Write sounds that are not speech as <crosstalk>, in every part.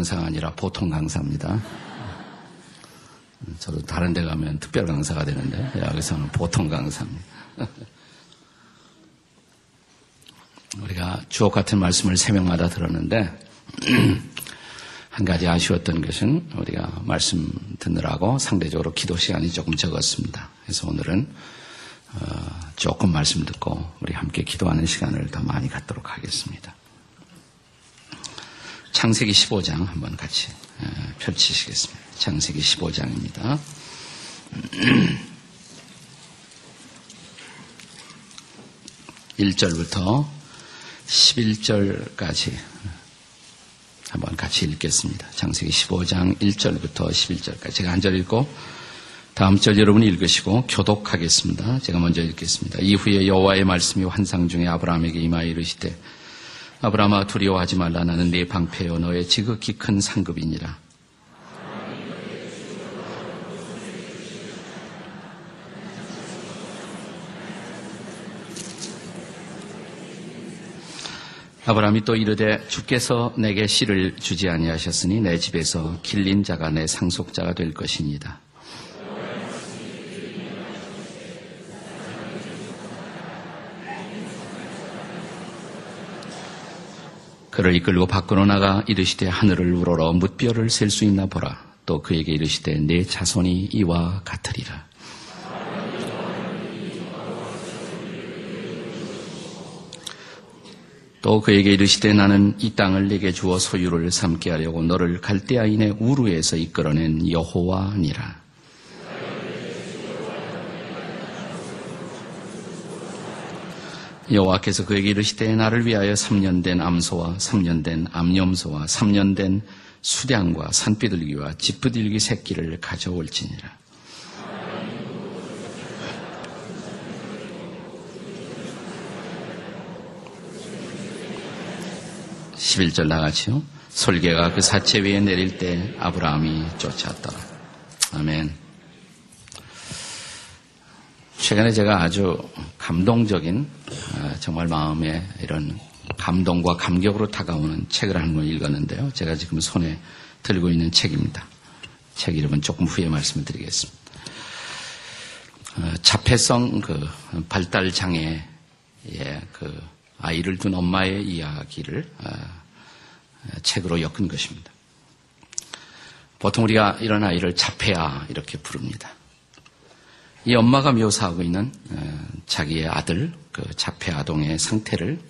강사가 아니라 보통 강사입니다. 저도 다른 데 가면 특별 강사가 되는데 여기서는 보통 강사입니다. <laughs> 우리가 주옥 같은 말씀을 세 명마다 들었는데 <clears throat> 한 가지 아쉬웠던 것은 우리가 말씀 듣느라고 상대적으로 기도 시간이 조금 적었습니다. 그래서 오늘은 어, 조금 말씀 듣고 우리 함께 기도하는 시간을 더 많이 갖도록 하겠습니다. 창세기 15장 한번 같이 어, 펼치시겠습니다. 창세기 15장입니다. 1절부터 <clears throat> 11절까지 한번 같이 읽겠습니다. 창세기 15장 1절부터 11절까지 제가 한 절 읽고 다음 절 여러분이 읽으시고 교독하겠습니다. 제가 먼저 읽겠습니다. 이후에 여호와의 말씀이 환상 중에 아브라함에게 임하여 이르시되 아브라함아 두려워하지 말라 나는 네 방패여 너의 지극히 큰 상급이니라. 아브라함이 또 이르되 주께서 내게 씨를 주지 아니하셨으니 내 집에서 길린 자가 내 상속자가 될 것이니이다. 그를 이끌고 밖으로 나가 이르시되 하늘을 우러러 뭇별을 셀수 있나 보라. 또 그에게 이르시되 내 자손이 이와 같으리라. 또 그에게 이르시되 나는 이 땅을 내게 주어 소유를 삼게 하려고 너를 갈대아인의 우루에서 이끌어낸 여호와니라. 여호와께서 그에게 이르시되 나를 위하여 3년 된 암소와 3년 된 암염소와 3년 된 수량과 산비둘기와 지푸들기 새끼를 가져올지니라. 11절 나가지요. 솔개가 그 사체 위에 내릴 때 아브라함이 쫓았더라. 아멘. 최근에 제가 아주 감동적인 아, 정말 마음에 이런 감동과 감격으로 다가오는 책을 한 권 읽었는데요. 제가 지금 손에 들고 있는 책입니다. 책 이름은 조금 후에 말씀을 드리겠습니다. 어, 자폐성 그 발달 장애 의 그 아이를 둔 엄마의 이야기를 어, 책으로 엮은 것입니다. 보통 우리가 이런 아이를 자폐아 이렇게 부릅니다. 이 엄마가 묘사하고 있는 어, 자기의 아들, 그 자폐 아동의 상태를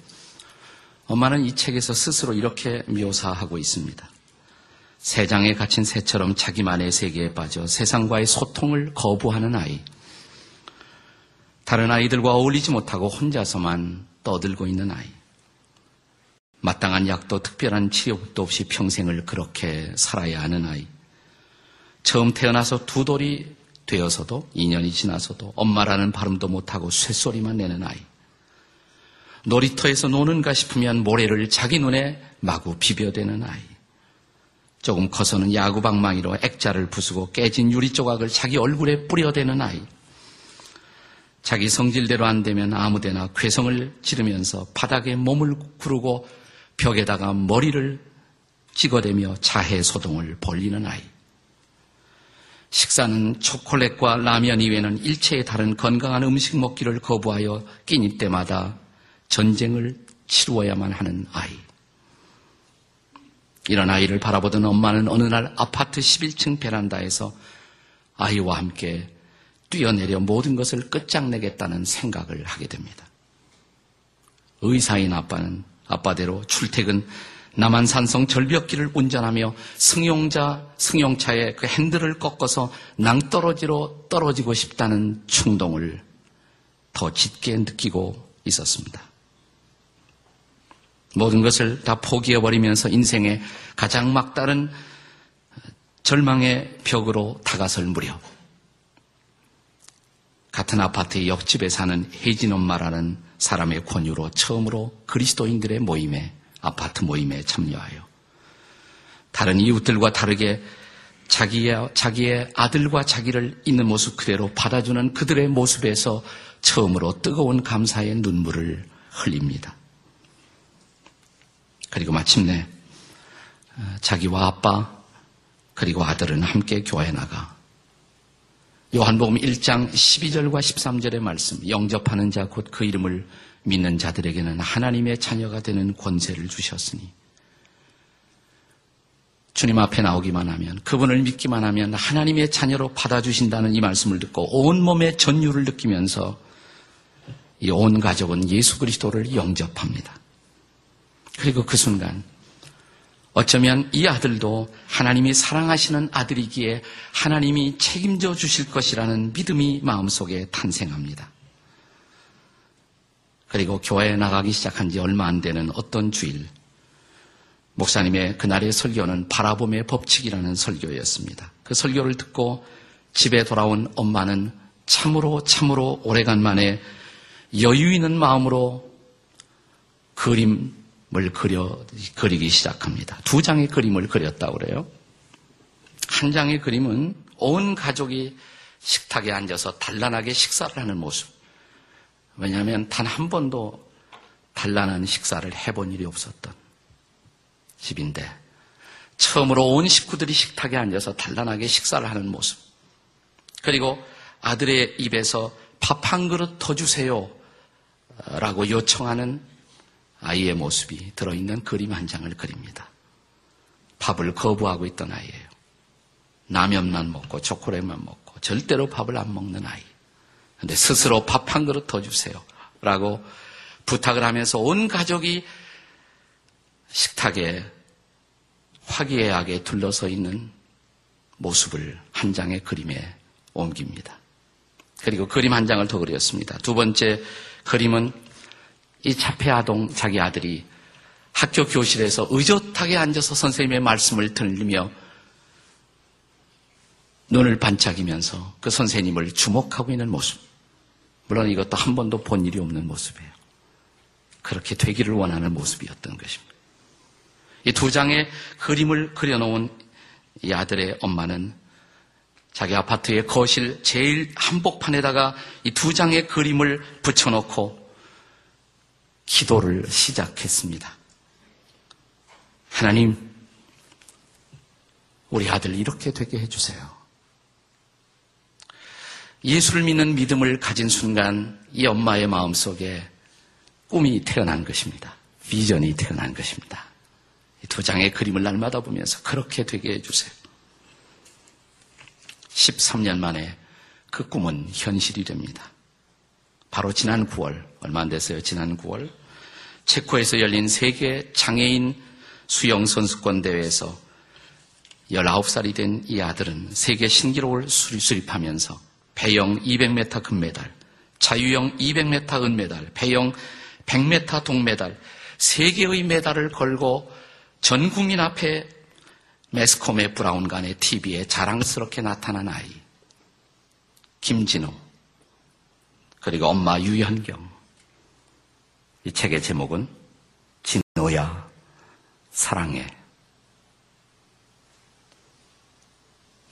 엄마는 이 책에서 스스로 이렇게 묘사하고 있습니다. 새장에 갇힌 새처럼 자기만의 세계에 빠져 세상과의 소통을 거부하는 아이. 다른 아이들과 어울리지 못하고 혼자서만 떠들고 있는 아이. 마땅한 약도 특별한 치료도 없이 평생을 그렇게 살아야 하는 아이. 처음 태어나서 두 돌이 되어서도 2년이 지나서도 엄마라는 발음도 못하고 쇳소리만 내는 아이. 놀이터에서 노는가 싶으면 모래를 자기 눈에 마구 비벼대는 아이. 조금 커서는 야구방망이로 액자를 부수고 깨진 유리 조각을 자기 얼굴에 뿌려대는 아이. 자기 성질대로 안 되면 아무데나 괴성을 지르면서 바닥에 몸을 구르고 벽에다가 머리를 찍어대며 자해 소동을 벌리는 아이. 식사는 초콜릿과 라면 이외에는 일체의 다른 건강한 음식 먹기를 거부하여 끼니 때마다 전쟁을 치루어야만 하는 아이. 이런 아이를 바라보던 엄마는 어느 날 아파트 11층 베란다에서 아이와 함께 뛰어내려 모든 것을 끝장내겠다는 생각을 하게 됩니다. 의사인 아빠는 아빠대로 출퇴근 남한산성 절벽길을 운전하며 승용자, 승용차의 그 핸들을 꺾어서 낭떠러지로 떨어지고 싶다는 충동을 더 짙게 느끼고 있었습니다. 모든 것을 다 포기해버리면서 인생의 가장 막다른 절망의 벽으로 다가설 무렵 같은 아파트의 옆집에 사는 혜진 엄마라는 사람의 권유로 처음으로 그리스도인들의 모임에 아파트 모임에 참여하여 다른 이웃들과 다르게 자기의, 자기의 아들과 자기를 있는 모습 그대로 받아주는 그들의 모습에서 처음으로 뜨거운 감사의 눈물을 흘립니다. 그리고 마침내 자기와 아빠 그리고 아들은 함께 교회에 나가 요한복음 1장 12절과 13절의 말씀 영접하는 자 곧 그 이름을 믿는 자들에게는 하나님의 자녀가 되는 권세를 주셨으니 주님 앞에 나오기만 하면 그분을 믿기만 하면 하나님의 자녀로 받아주신다는 이 말씀을 듣고 온 몸의 전율을 느끼면서 이 온 가족은 예수 그리스도를 영접합니다. 그리고 그 순간 어쩌면 이 아들도 하나님이 사랑하시는 아들이기에 하나님이 책임져 주실 것이라는 믿음이 마음속에 탄생합니다. 그리고 교회에 나가기 시작한 지 얼마 안 되는 어떤 주일, 목사님의 그날의 설교는 바라봄의 법칙이라는 설교였습니다. 그 설교를 듣고 집에 돌아온 엄마는 참으로 참으로 오래간만에 여유 있는 마음으로 그림을 그려, 그리기 시작합니다. 두 장의 그림을 그렸다고 그래요. 한 장의 그림은 온 가족이 식탁에 앉아서 단란하게 식사를 하는 모습. 왜냐하면 단 한 번도 단란한 식사를 해본 일이 없었던 집인데 처음으로 온 식구들이 식탁에 앉아서 단란하게 식사를 하는 모습. 그리고 아들의 입에서 밥 한 그릇 더 주세요. 라고 요청하는 아이의 모습이 들어있는 그림 한 장을 그립니다. 밥을 거부하고 있던 아이예요. 라면만 먹고 초콜릿만 먹고 절대로 밥을 안 먹는 아이. 근데 스스로 밥 한 그릇 더 주세요. 라고 부탁을 하면서 온 가족이 식탁에 화기애애하게 둘러서 있는 모습을 한 장의 그림에 옮깁니다. 그리고 그림 한 장을 더 그렸습니다. 두 번째 그림은 이 차폐아동 자기 아들이 학교 교실에서 의젓하게 앉아서 선생님의 말씀을 들으며 눈을 반짝이면서 그 선생님을 주목하고 있는 모습. 물론 이것도 한 번도 본 일이 없는 모습이에요. 그렇게 되기를 원하는 모습이었던 것입니다. 이 두 장의 그림을 그려놓은 이 아들의 엄마는 자기 아파트의 거실 제일 한복판에다가 이 두 장의 그림을 붙여놓고 기도를 시작했습니다. 하나님, 우리 아들 이렇게 되게 해주세요. 예수를 믿는 믿음을 가진 순간 이 엄마의 마음 속에 꿈이 태어난 것입니다. 비전이 태어난 것입니다. 두 장의 그림을 날마다 보면서 그렇게 되게 해주세요. 13년 만에 그 꿈은 현실이 됩니다. 바로 지난 9월, 얼마 안 됐어요. 지난 9월. 체코에서 열린 세계 장애인 수영 선수권 대회에서 19살이 된 이 아들은 세계 신기록을 수립하면서 배영 200m 금메달, 자유형 200m 은메달, 배영 100m 동메달, 세 개의 메달을 걸고 전 국민 앞에 매스컴의 브라운관의 TV에 자랑스럽게 나타난 아이. 김진호. 그리고 엄마 유현경. 이 책의 제목은 진호야, 사랑해.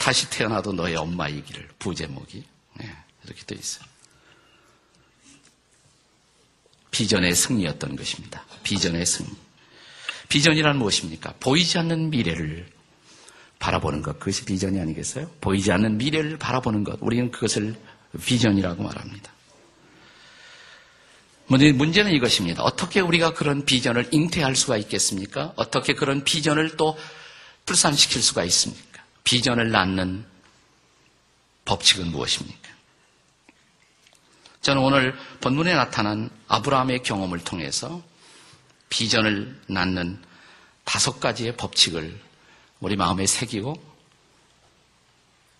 다시 태어나도 너의 엄마이기를 부제목이 네, 이렇게 되어 있어요. 비전의 승리였던 것입니다. 비전의 승리. 비전이란 무엇입니까? 보이지 않는 미래를 바라보는 것. 그것이 비전이 아니겠어요? 보이지 않는 미래를 바라보는 것. 우리는 그것을 비전이라고 말합니다. 문제는 이것입니다. 어떻게 우리가 그런 비전을 잉태할 수가 있겠습니까? 어떻게 그런 비전을 또 불산시킬 수가 있습니까? 비전을 낳는 법칙은 무엇입니까? 저는 오늘 본문에 나타난 아브라함의 경험을 통해서 비전을 낳는 다섯 가지의 법칙을 우리 마음에 새기고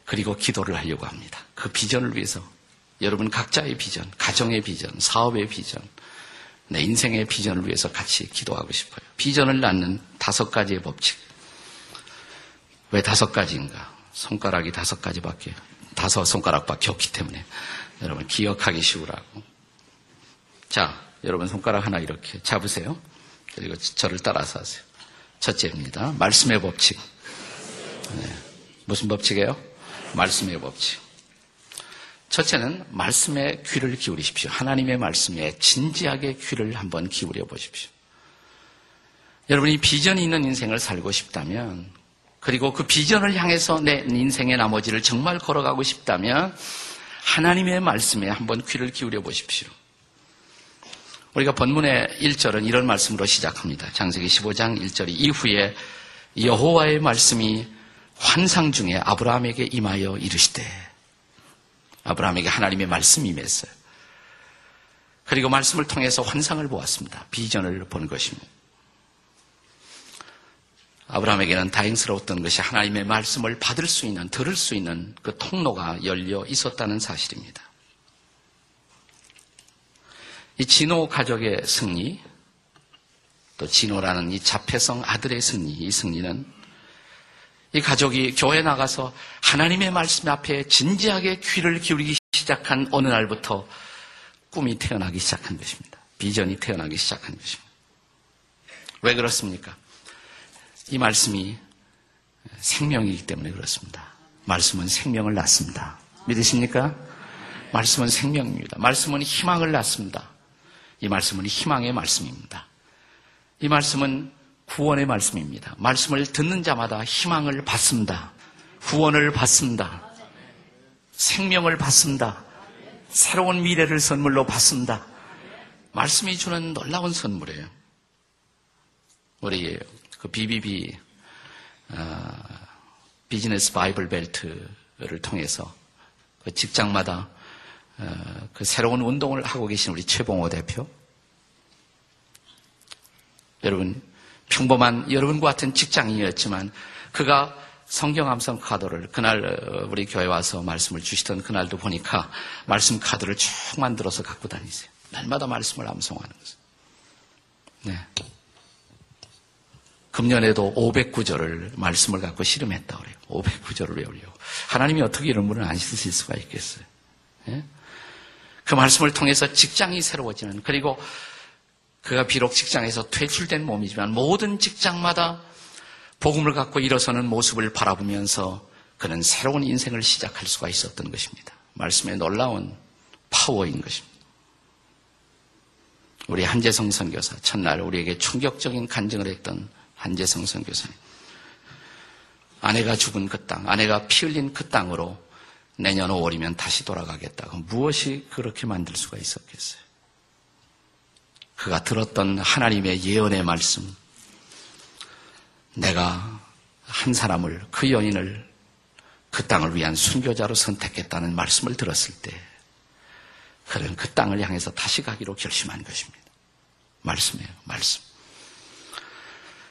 그리고 기도를 하려고 합니다. 그 비전을 위해서 여러분 각자의 비전, 가정의 비전, 사업의 비전, 내 인생의 비전을 위해서 같이 기도하고 싶어요. 비전을 낳는 다섯 가지의 법칙. 왜 다섯 가지인가? 손가락이 다섯 가지밖에, 다섯 손가락밖에 없기 때문에 여러분 기억하기 쉬우라고. 자, 여러분 손가락 하나 이렇게 잡으세요. 그리고 저를 따라서 하세요. 첫째입니다. 말씀의 법칙. 네. 무슨 법칙이에요? 말씀의 법칙. 첫째는 말씀에 귀를 기울이십시오. 하나님의 말씀에 진지하게 귀를 한번 기울여 보십시오. 여러분이 비전이 있는 인생을 살고 싶다면, 그리고 그 비전을 향해서 내 인생의 나머지를 정말 걸어가고 싶다면, 하나님의 말씀에 한번 귀를 기울여 보십시오. 우리가 본문의 1절은 이런 말씀으로 시작합니다. 장세기 15장 1절이 이후에 여호와의 말씀이 환상 중에 아브라함에게 임하여 이르시되 아브라함에게 하나님의 말씀이 임했어요. 그리고 말씀을 통해서 환상을 보았습니다. 비전을 본 것입니다. 아브라함에게는 다행스러웠던 것이 하나님의 말씀을 받을 수 있는, 들을 수 있는 그 통로가 열려 있었다는 사실입니다. 이 진호 가족의 승리, 또 진호라는 이 자폐성 아들의 승리, 이 승리는 이 가족이 교회 나가서 하나님의 말씀 앞에 진지하게 귀를 기울이기 시작한 어느 날부터 꿈이 태어나기 시작한 것입니다. 비전이 태어나기 시작한 것입니다. 왜 그렇습니까? 이 말씀이 생명이기 때문에 그렇습니다. 말씀은 생명을 낳습니다. 믿으십니까? 말씀은 생명입니다. 말씀은 희망을 낳습니다. 이 말씀은 희망의 말씀입니다. 이 말씀은 구원의 말씀입니다. 말씀을 듣는 자마다 희망을 받습니다. 구원을 받습니다. 생명을 받습니다. 새로운 미래를 선물로 받습니다. 말씀이 주는 놀라운 선물이에요. 우리 그 BBB 어, 비즈니스 바이블 벨트를 통해서 그 직장마다 어, 그 새로운 운동을 하고 계신 우리 최봉호 대표. 여러분 평범한 여러분과 같은 직장인이었지만 그가 성경 암성 카드를 그날 어, 우리 교회 와서 말씀을 주시던 그날도 보니까 말씀 카드를 쭉 만들어서 갖고 다니세요. 날마다 말씀을 암송하는 것을. 네. 금년에도 509절을 말씀을 갖고 실험했다 그래요. 509절을 외우려고. 하나님이 어떻게 이런 분을 안 쓰실 수가 있겠어요. 네? 그 말씀을 통해서 직장이 새로워지는 그리고 그가 비록 직장에서 퇴출된 몸이지만 모든 직장마다 복음을 갖고 일어서는 모습을 바라보면서 그는 새로운 인생을 시작할 수가 있었던 것입니다. 말씀의 놀라운 파워인 것입니다. 우리 한재성 선교사 첫날 우리에게 충격적인 간증을 했던 한재성 선교사님. 아내가 죽은 그 땅, 아내가 피 흘린 그 땅으로 내년 5월이면 다시 돌아가겠다고 무엇이 그렇게 만들 수가 있었겠어요? 그가 들었던 하나님의 예언의 말씀, 내가 한 사람을 그 여인을 그 땅을 위한 순교자로 선택했다는 말씀을 들었을 때 그는 그 땅을 향해서 다시 가기로 결심한 것입니다. 말씀이에요, 말씀.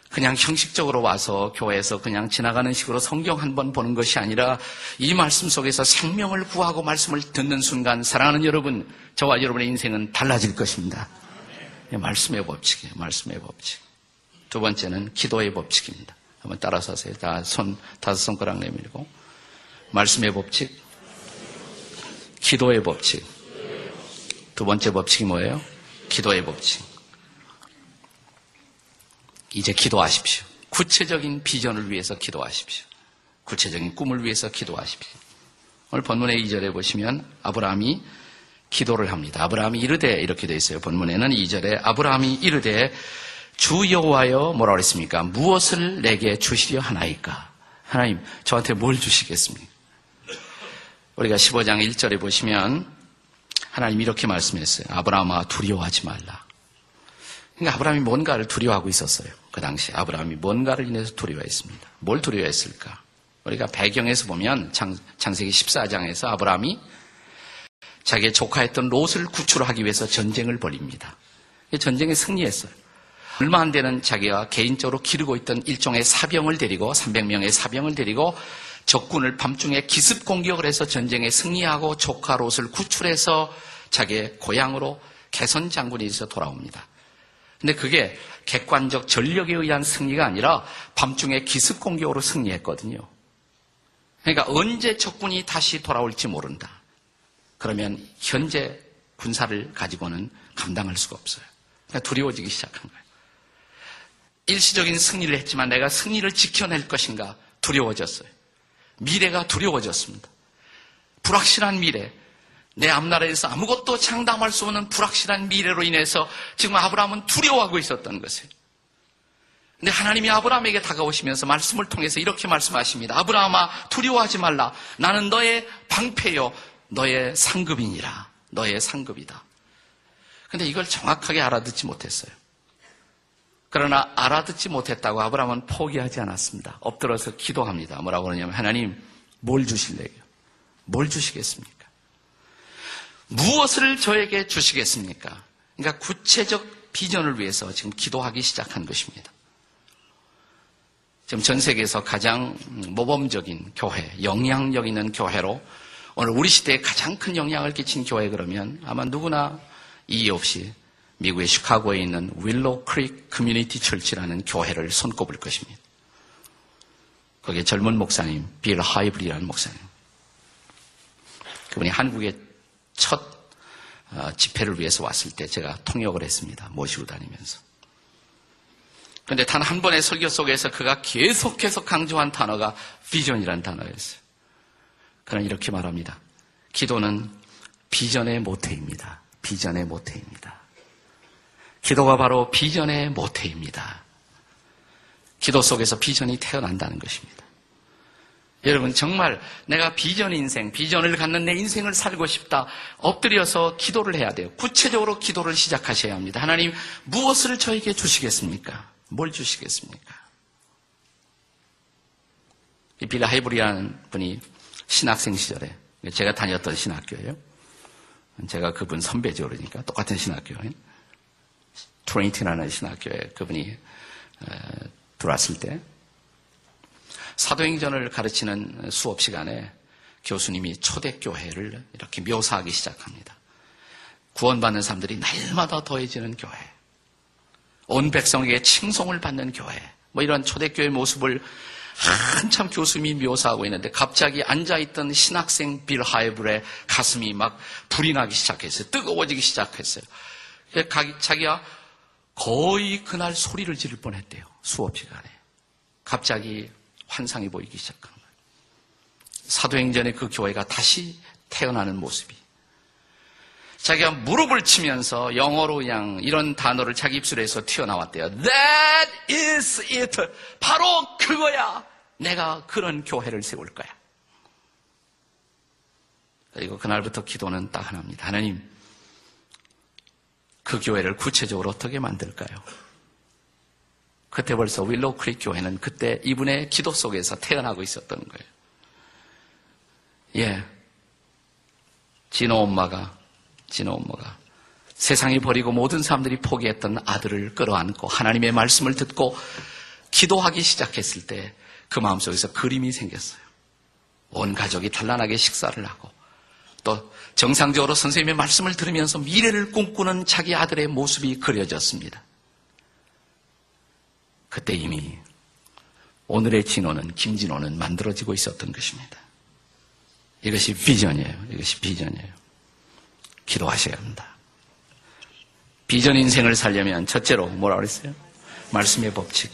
그냥 형식적으로 와서 교회에서 그냥 지나가는 식으로 성경 한 번 보는 것이 아니라 이 말씀 속에서 생명을 구하고 말씀을 듣는 순간 사랑하는 여러분, 저와 여러분의 인생은 달라질 것입니다. 말씀의 법칙이에요, 말씀의 법칙. 두 번째는 기도의 법칙입니다. 한번 따라서 하세요. 다 손, 다섯 손가락 내밀고. 말씀의 법칙, 기도의 법칙. 두 번째 법칙이 뭐예요? 기도의 법칙. 이제 기도하십시오. 구체적인 비전을 위해서 기도하십시오. 구체적인 꿈을 위해서 기도하십시오. 오늘 본문의 2절에 보시면 아브라함이 기도를 합니다. 아브라함이 이르되 이렇게 되어 있어요. 본문에는 2절에 아브라함이 이르되 주 여호와여 뭐라 그랬습니까? 무엇을 내게 주시려 하나이까? 하나님 저한테 뭘 주시겠습니까? 우리가 15장 1절에 보시면 하나님 이렇게 말씀했어요. 아브라함아 두려워하지 말라. 그러니까 아브라함이 뭔가를 두려워하고 있었어요. 그 당시 아브라함이 뭔가를 인해서 두려워했습니다. 뭘 두려워했을까? 우리가 배경에서 보면 장, 세기 14장에서 아브라함이 자기의 조카였던 롯을 구출하기 위해서 전쟁을 벌입니다. 전쟁에 승리했어요. 얼마 안 되는 자기가 개인적으로 기르고 있던 일종의 사병을 데리고 300명의 사병을 데리고 적군을 밤중에 기습 공격을 해서 전쟁에 승리하고 조카 롯을 구출해서 자기의 고향으로 개선 장군이 돼서 돌아옵니다. 근데 그게 객관적 전력에 의한 승리가 아니라 밤중에 기습 공격으로 승리했거든요. 그러니까 언제 적군이 다시 돌아올지 모른다. 그러면 현재 군사를 가지고는 감당할 수가 없어요. 그러니까 두려워지기 시작한 거예요. 일시적인 승리를 했지만 내가 승리를 지켜낼 것인가 두려워졌어요. 미래가 두려워졌습니다. 불확실한 미래, 내 앞나라에서 아무것도 장담할 수 없는 불확실한 미래로 인해서 지금 아브라함은 두려워하고 있었던 것이에요. 근데 하나님이 아브라함에게 다가오시면서 말씀을 통해서 이렇게 말씀하십니다. 아브라함아 두려워하지 말라. 나는 너의 방패요. 너의 상급이니라. 너의 상급이다. 근데 이걸 정확하게 알아듣지 못했어요. 그러나 알아듣지 못했다고 아브라함은 포기하지 않았습니다. 엎드려서 기도합니다. 뭐라고 그러냐면 하나님 뭘 주실래요? 뭘 주시겠습니까? 무엇을 저에게 주시겠습니까? 그러니까 구체적 비전을 위해서 지금 기도하기 시작한 것입니다. 지금 전 세계에서 가장 모범적인 교회, 영향력 있는 교회로 오늘 우리 시대에 가장 큰 영향을 끼친 교회 그러면 아마 누구나 이의 없이 미국의 시카고에 있는 Willow Creek Community Church라는 교회를 손꼽을 것입니다. 거기에 젊은 목사님, 빌 하이벨스라는 목사님. 그분이 한국에 첫 어, 집회를 위해서 왔을 때 제가 통역을 했습니다. 모시고 다니면서. 그런데 단 한 번의 설교 속에서 그가 계속해서 강조한 단어가 비전이라는 단어였어요. 그는 이렇게 말합니다. 기도는 비전의 모태입니다. 비전의 모태입니다. 기도가 바로 비전의 모태입니다. 기도 속에서 비전이 태어난다는 것입니다. 여러분 정말 내가 비전 인생, 비전을 갖는 내 인생을 살고 싶다. 엎드려서 기도를 해야 돼요. 구체적으로 기도를 시작하셔야 합니다. 하나님 무엇을 저에게 주시겠습니까? 뭘 주시겠습니까? 이 빌 하이벨스라는 분이 신학생 시절에 제가 다녔던 신학교예요. 제가 그분 선배죠 그러니까 똑같은 신학교에 Trinity라는 신학교에 그분이 들어왔을 때 사도행전을 가르치는 수업 시간에 교수님이 초대교회를 이렇게 묘사하기 시작합니다. 구원받는 사람들이 날마다 더해지는 교회. 온 백성에게 칭송을 받는 교회. 뭐 이런 초대교회 모습을 한참 교수님이 묘사하고 있는데 갑자기 앉아있던 신학생 빌 하이블의 가슴이 막 불이 나기 시작했어요. 뜨거워지기 시작했어요. 자기가 거의 그날 소리를 지를 뻔했대요. 수업 시간에. 갑자기 환상이 보이기 시작한 거예요. 사도행전의 그 교회가 다시 태어나는 모습이. 자기가 무릎을 치면서 영어로 그냥 이런 단어를 자기 입술에서 튀어나왔대요. That is it. 바로 그거야. 내가 그런 교회를 세울 거야. 그리고 그날부터 기도는 딱 하나입니다. 하나님, 그 교회를 구체적으로 어떻게 만들까요? 그때 벌써 윌로우 크릭 교회는 그때 이분의 기도 속에서 태어나고 있었던 거예요. 예. 진호 엄마가, 진호 엄마가 세상이 버리고 모든 사람들이 포기했던 아들을 끌어안고 하나님의 말씀을 듣고 기도하기 시작했을 때 그 마음속에서 그림이 생겼어요. 온 가족이 단란하게 식사를 하고 또 정상적으로 선생님의 말씀을 들으면서 미래를 꿈꾸는 자기 아들의 모습이 그려졌습니다. 그때 이미 오늘의 진호는 김진호는 만들어지고 있었던 것입니다. 이것이 비전이에요. 이것이 비전이에요. 기도하셔야 합니다. 비전 인생을 살려면 첫째로 뭐라 그랬어요? 말씀의 법칙.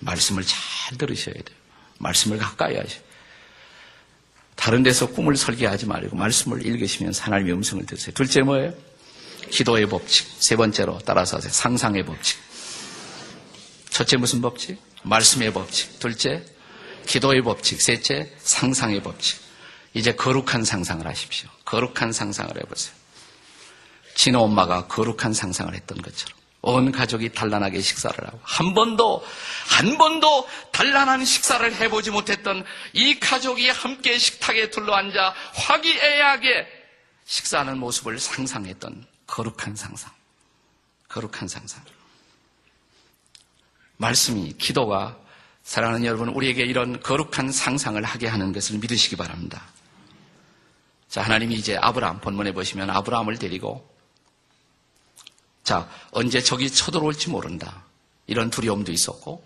말씀을 잘 들으셔야 돼요. 말씀을 가까이 하셔야 돼요. 다른 데서 꿈을 설계하지 말고 말씀을 읽으시면서 하나님의 음성을 들으세요. 둘째 뭐예요? 기도의 법칙. 세 번째로 따라서 하세요. 상상의 법칙. 첫째 무슨 법칙? 말씀의 법칙. 둘째, 기도의 법칙. 셋째, 상상의 법칙. 이제 거룩한 상상을 하십시오. 거룩한 상상을 해보세요. 진호 엄마가 거룩한 상상을 했던 것처럼 온 가족이 단란하게 식사를 하고 한 번도 한 번도 단란한 식사를 해보지 못했던 이 가족이 함께 식탁에 둘러앉아 화기애애하게 식사하는 모습을 상상했던 거룩한 상상. 거룩한 상상. 말씀이, 기도가 사랑하는 여러분, 우리에게 이런 거룩한 상상을 하게 하는 것을 믿으시기 바랍니다. 자, 하나님이 이제 아브라함, 본문에 보시면 아브라함을 데리고, 자, 언제 적이 쳐들어올지 모른다. 이런 두려움도 있었고,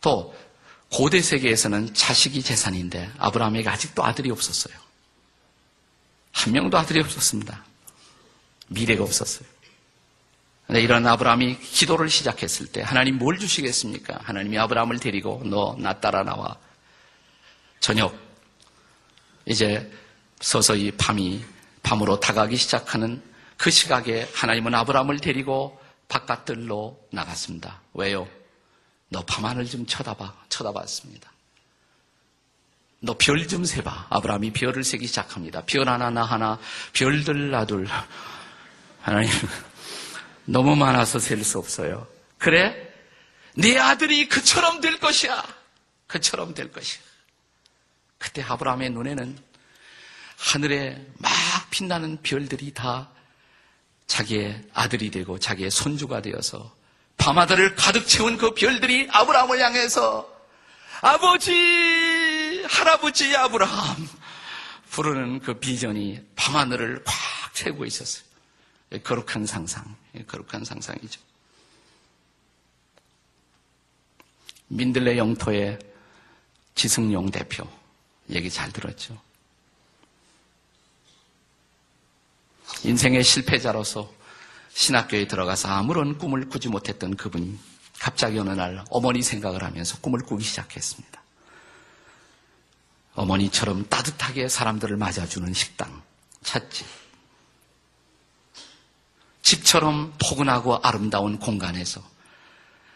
또, 고대 세계에서는 자식이 재산인데, 아브라함에게 아직도 아들이 없었어요. 한 명도 아들이 없었습니다. 미래가 없었어요. 근데 이런 아브라함이 기도를 시작했을 때 하나님 뭘 주시겠습니까? 하나님이 아브라함을 데리고 너 나 따라 나와. 저녁 이제 서서히 밤이 밤으로 다가기 시작하는 그 시각에 하나님은 아브라함을 데리고 바깥들로 나갔습니다. 왜요? 너 밤하늘 좀 쳐다봐. 쳐다봤습니다. 너 별 좀 세봐. 아브라함이 별을 세기 시작합니다. 별 하나 나 하나, 별들 나둘. 하나님, 너무 많아서 셀 수 없어요. 그래? 네 아들이 그처럼 될 것이야. 그처럼 될 것이야. 그때 아브라함의 눈에는 하늘에 막 빛나는 별들이 다 자기의 아들이 되고 자기의 손주가 되어서 밤하늘을 가득 채운 그 별들이 아브라함을 향해서 아버지, 할아버지 아브라함 부르는 그 비전이 밤하늘을 꽉 채우고 있었어요. 거룩한 상상, 거룩한 상상이죠. 민들레 영토의 지승용 대표 얘기 잘 들었죠. 인생의 실패자로서 신학교에 들어가서 아무런 꿈을 꾸지 못했던 그분이 갑자기 어느 날 어머니 생각을 하면서 꿈을 꾸기 시작했습니다. 어머니처럼 따뜻하게 사람들을 맞아주는 식당 찾지. 집처럼 포근하고 아름다운 공간에서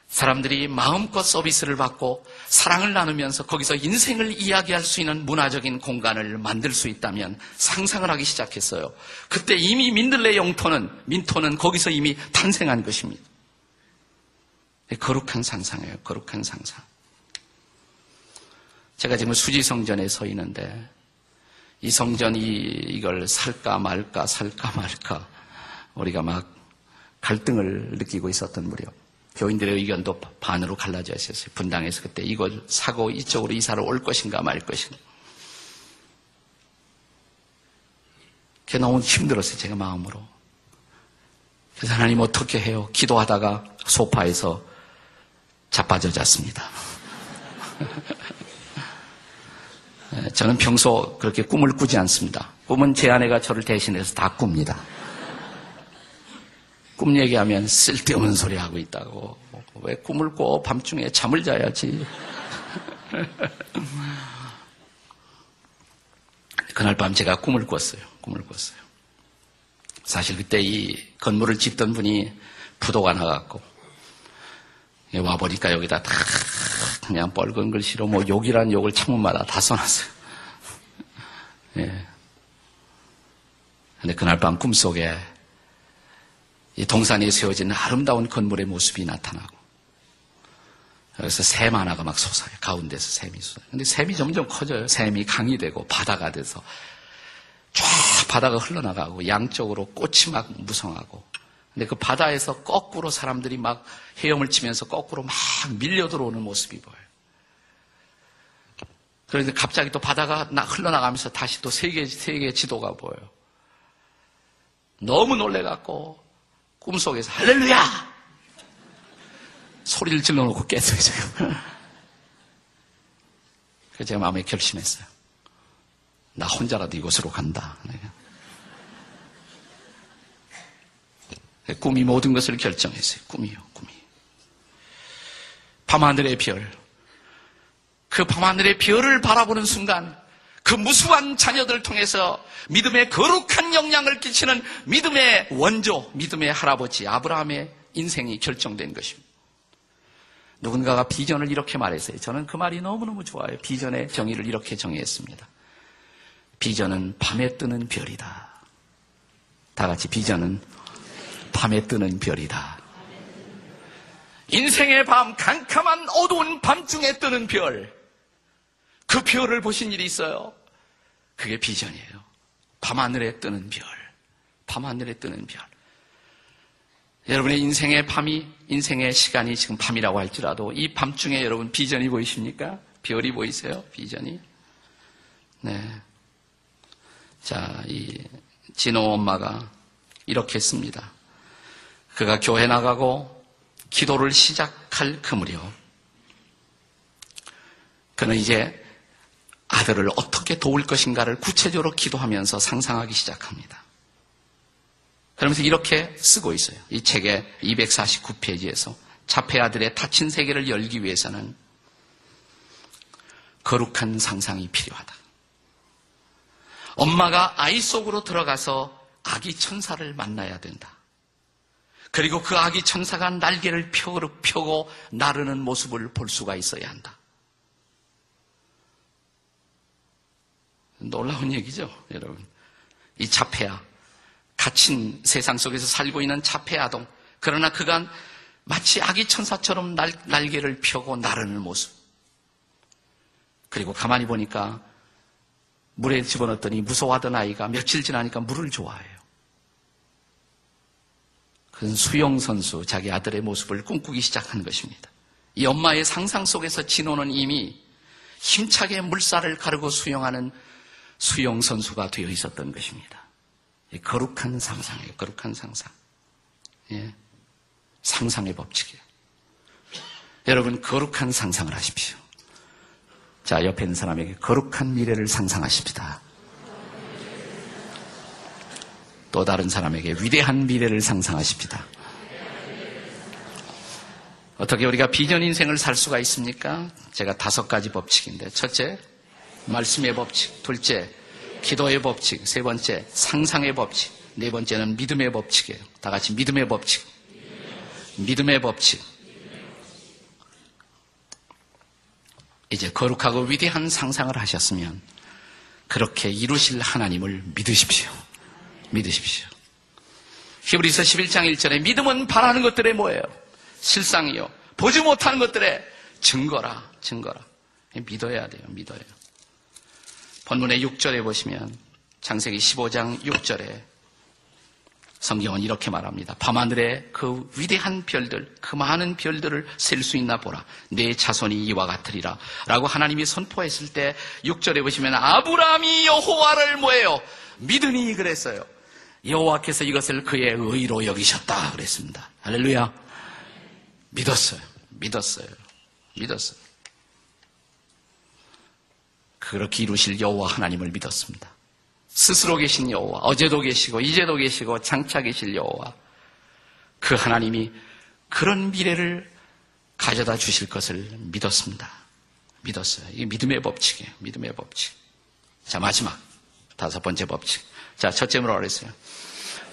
사람들이 마음껏 서비스를 받고 사랑을 나누면서 거기서 인생을 이야기할 수 있는 문화적인 공간을 만들 수 있다면 상상을 하기 시작했어요. 그때 이미 민들레 영토는, 민토는 거기서 이미 탄생한 것입니다. 거룩한 상상이에요. 거룩한 상상. 제가 지금 수지 성전에 서 있는데 이 성전이 이걸 살까 말까 살까 말까 우리가 막 갈등을 느끼고 있었던 무렵 교인들의 의견도 반으로 갈라져 있었어요. 분당에서 그때 이걸 사고 이쪽으로 이사를 올 것인가 말 것인가. 그게 너무 힘들었어요. 제가 마음으로. 그래서 하나님 어떻게 해요? 기도하다가 소파에서 자빠져 잤습니다. 네, <laughs> 저는 평소 그렇게 꿈을 꾸지 않습니다. 꿈은 제 아내가 저를 대신해서 다 꿉니다. 꿈 얘기하면 쓸데없는 소리 하고 있다고. 왜 꿈을 꿔? 밤중에 잠을 자야지. <laughs> 그날 밤 제가 꿈을 꿨어요. 꿈을 꿨어요. 사실 그때 이 건물을 짓던 분이 부도가 나갔고, 와 보니까 여기다 다 그냥 뻘건 글씨로 뭐 욕이란 욕을 창문마다 다 써놨어요. <laughs> 예. 근데 그날 밤 꿈속에 이 동산에 세워진 아름다운 건물의 모습이 나타나고 여기서 샘 하나가 막 솟아요. 가운데서 샘이 솟아요. 근데 샘이 점점 커져요. 샘이 강이 되고 바다가 돼서 쫙 바다가 흘러나가고 양쪽으로 꽃이 막 무성하고 근데 그 바다에서 거꾸로 사람들이 막 헤엄을 치면서 거꾸로 막 밀려 들어오는 모습이 보여요. 그런데 갑자기 또 바다가 흘러나가면서 다시 또 세계, 세계 지도가 보여요. 너무 놀래갖고 꿈속에서 할렐루야! 소리를 질러놓고 깼어요, 지금. 그래서 제가 마음에 결심했어요. 나 혼자라도 이곳으로 간다. 꿈이 모든 것을 결정했어요. 꿈이요, 꿈이. 밤하늘의 별. 그 밤하늘의 별을 바라보는 순간 그 무수한 자녀들을 통해서 믿음의 거룩한 영향을 끼치는 믿음의 원조, 믿음의 할아버지 아브라함의 인생이 결정된 것입니다. 누군가가 비전을 이렇게 말했어요. 저는 그 말이 너무너무 좋아요. 비전의 정의를 이렇게 정의했습니다. 비전은 밤에 뜨는 별이다. 다 같이 비전은 밤에 뜨는 별이다. 인생의 밤, 캄캄한 어두운 밤중에 뜨는 별. 그 별을 보신 일이 있어요. 그게 비전이에요. 밤하늘에 뜨는 별. 밤하늘에 뜨는 별. 여러분의 인생의 밤이, 인생의 시간이 지금 밤이라고 할지라도 이 밤중에 여러분 비전이 보이십니까? 별이 보이세요? 비전이? 네. 자, 이 진호 엄마가 이렇게 했습니다. 그가 교회 나가고 기도를 시작할 그 무렵, 그는 이제 아들을 어떻게 도울 것인가를 구체적으로 기도하면서 상상하기 시작합니다. 그러면서 이렇게 쓰고 있어요. 이 책의 249페이지에서 자폐 아들의 다친 세계를 열기 위해서는 거룩한 상상이 필요하다. 엄마가 아이 속으로 들어가서 아기 천사를 만나야 된다. 그리고 그 아기 천사가 날개를 펴고 나르는 모습을 볼 수가 있어야 한다. 놀라운 얘기죠, 여러분. 이 자폐아, 갇힌 세상 속에서 살고 있는 자폐 아동. 그러나 그간 마치 아기 천사처럼 날, 날개를 펴고 나르는 모습. 그리고 가만히 보니까 물에 집어넣었더니 무서워하던 아이가 며칠 지나니까 물을 좋아해요. 그는 수영 선수, 자기 아들의 모습을 꿈꾸기 시작한 것입니다. 이 엄마의 상상 속에서 진호는 이미 힘차게 물살을 가르고 수영하는 수영선수가 되어 있었던 것입니다. 거룩한 상상이에요, 거룩한 상상. 예. 상상의 법칙이에요. 여러분, 거룩한 상상을 하십시오. 자, 옆에 있는 사람에게 거룩한 미래를 상상하십시다. 또 다른 사람에게 위대한 미래를 상상하십시다. 어떻게 우리가 비전 인생을 살 수가 있습니까? 제가 다섯 가지 법칙인데, 첫째, 말씀의 법칙. 둘째, 기도의 법칙. 세 번째, 상상의 법칙. 네 번째는 믿음의 법칙이에요. 다 같이 믿음의 법칙. 믿음의 법칙. 이제 거룩하고 위대한 상상을 하셨으면 그렇게 이루실 하나님을 믿으십시오. 믿으십시오. 히브리서 11장 1절에 믿음은 바라는 것들의 뭐예요? 실상이요. 보지 못하는 것들의 증거라, 증거라. 믿어야 돼요, 믿어요. 본문의 6절에 보시면 창세기 15장 6절에 성경은 이렇게 말합니다. 밤하늘에 그 위대한 별들, 그 많은 별들을 셀 수 있나 보라. 내 자손이 이와 같으리라. 라고 하나님이 선포했을 때 6절에 보시면 아브라함이 여호와를 뭐예요? 믿으니 그랬어요. 여호와께서 이것을 그의 의로 여기셨다 그랬습니다. 할렐루야. 믿었어요. 믿었어요. 믿었어요. 그렇게 이루실 여호와 하나님을 믿었습니다. 스스로 계신 여호와, 어제도 계시고 이제도 계시고 장차 계실 여호와, 그 하나님이 그런 미래를 가져다 주실 것을 믿었습니다. 믿었어요. 이게 믿음의 법칙이에요. 믿음의 법칙. 자, 마지막. 다섯 번째 법칙. 자, 첫째 뭐라 그랬어요?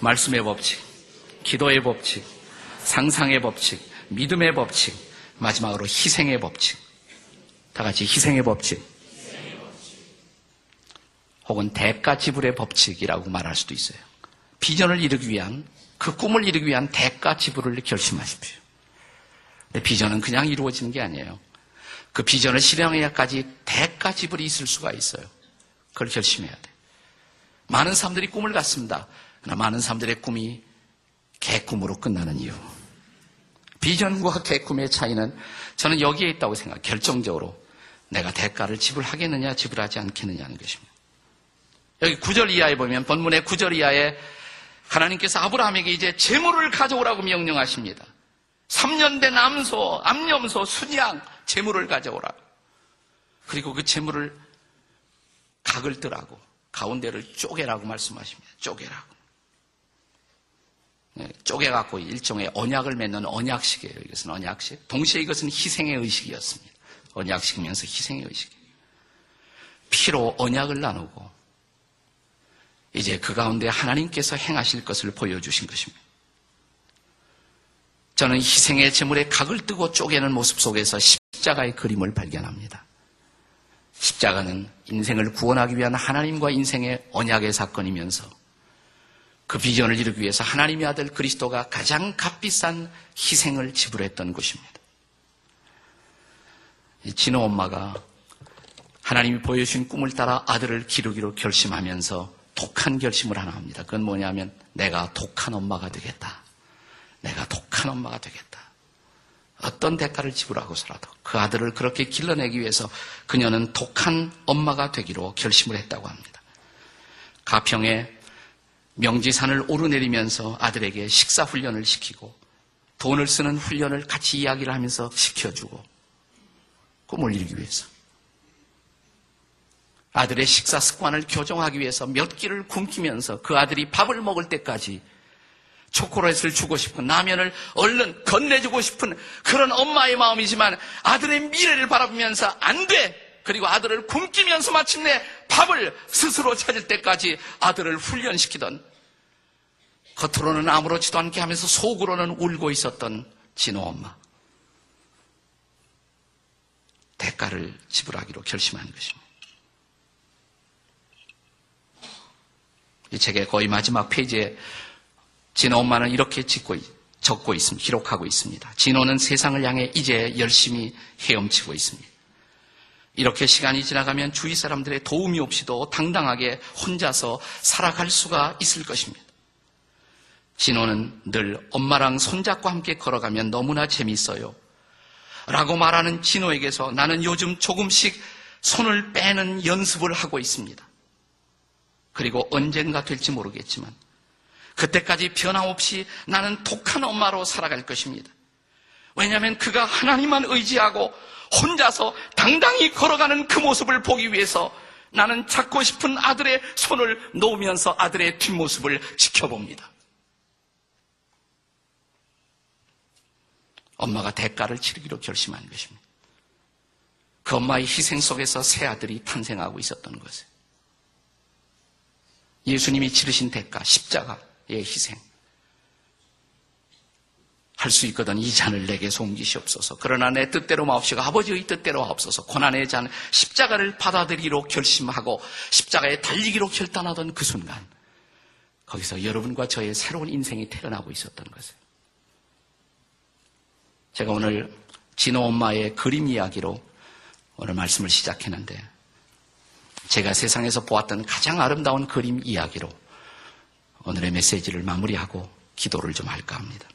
말씀의 법칙, 기도의 법칙, 상상의 법칙, 믿음의 법칙, 마지막으로 희생의 법칙. 다 같이 희생의 법칙. 혹은 대가 지불의 법칙이라고 말할 수도 있어요. 비전을 이루기 위한 그 꿈을 이루기 위한 대가 지불을 결심하십시오. 근데 비전은 그냥 이루어지는 게 아니에요. 그 비전을 실행해야까지 대가 지불이 있을 수가 있어요. 그걸 결심해야 돼. 많은 사람들이 꿈을 갖습니다. 그러나 많은 사람들의 꿈이 개꿈으로 끝나는 이유. 비전과 개꿈의 차이는 저는 여기에 있다고 생각해요. 결정적으로 내가 대가를 지불하겠느냐 지불하지 않겠느냐는 것입니다. 여기 9절 이하에 보면 본문의 9절 이하에 하나님께서 아브라함에게 이제 재물을 가져오라고 명령하십니다. 3년 된 암소, 암염소, 순양 재물을 가져오라. 그리고 그 재물을 각을 뜨라고 가운데를 쪼개라고 말씀하십니다. 쪼개라고. 네, 쪼개갖고 일종의 언약을 맺는 언약식이에요. 이것은 언약식. 동시에 이것은 희생의 의식이었습니다. 언약식이면서 희생의 의식이에요. 피로 언약을 나누고 이제 그 가운데 하나님께서 행하실 것을 보여주신 것입니다. 저는 희생의 제물에 각을 뜨고 쪼개는 모습 속에서 십자가의 그림을 발견합니다. 십자가는 인생을 구원하기 위한 하나님과 인생의 언약의 사건이면서 그 비전을 이루기 위해서 하나님의 아들 그리스도가 가장 값비싼 희생을 지불했던 곳입니다. 진호 엄마가 하나님이 보여주신 꿈을 따라 아들을 기르기로 결심하면서 독한 결심을 하나 합니다. 그건 뭐냐면 내가 독한 엄마가 되겠다. 내가 독한 엄마가 되겠다. 어떤 대가를 지불하고서라도 그 아들을 그렇게 길러내기 위해서 그녀는 독한 엄마가 되기로 결심을 했다고 합니다. 가평에 명지산을 오르내리면서 아들에게 식사 훈련을 시키고 돈을 쓰는 훈련을 같이 이야기를 하면서 시켜주고 꿈을 이루기 위해서 아들의 식사 습관을 교정하기 위해서 몇 끼를 굶기면서 그 아들이 밥을 먹을 때까지 초콜릿을 주고 싶은 라면을 얼른 건네주고 싶은 그런 엄마의 마음이지만 아들의 미래를 바라보면서 안 돼! 그리고 아들을 굶기면서 마침내 밥을 스스로 찾을 때까지 아들을 훈련시키던 겉으로는 아무렇지도 않게 하면서 속으로는 울고 있었던 진호 엄마. 대가를 지불하기로 결심한 것입니다. 이 책의 거의 마지막 페이지에 진호 엄마는 이렇게 짓고, 적고 있습니다. 기록하고 있습니다. 진호는 세상을 향해 이제 열심히 헤엄치고 있습니다. 이렇게 시간이 지나가면 주위 사람들의 도움이 없이도 당당하게 혼자서 살아갈 수가 있을 것입니다. 진호는 늘 엄마랑 손잡고 함께 걸어가면 너무나 재밌어요. 라고 말하는 진호에게서 나는 요즘 조금씩 손을 빼는 연습을 하고 있습니다. 그리고 언젠가 될지 모르겠지만 그때까지 변함없이 나는 독한 엄마로 살아갈 것입니다. 왜냐하면 그가 하나님만 의지하고 혼자서 당당히 걸어가는 그 모습을 보기 위해서 나는 찾고 싶은 아들의 손을 놓으면서 아들의 뒷모습을 지켜봅니다. 엄마가 대가를 치르기로 결심한 것입니다. 그 엄마의 희생 속에서 새 아들이 탄생하고 있었던 것을. 예수님이 치르신 대가, 십자가의 희생. 할 수 있거든 이 잔을 내게서 옮기시옵소서. 그러나 내 뜻대로 마옵시고 아버지의 뜻대로 하옵소서. 고난의 잔, 십자가를 받아들이기로 결심하고 십자가에 달리기로 결단하던 그 순간 거기서 여러분과 저의 새로운 인생이 태어나고 있었던 것을. 제가 오늘 진호 엄마의 그림 이야기로 오늘 말씀을 시작했는데 제가 세상에서 보았던 가장 아름다운 그림 이야기로 오늘의 메시지를 마무리하고 기도를 좀 할까 합니다.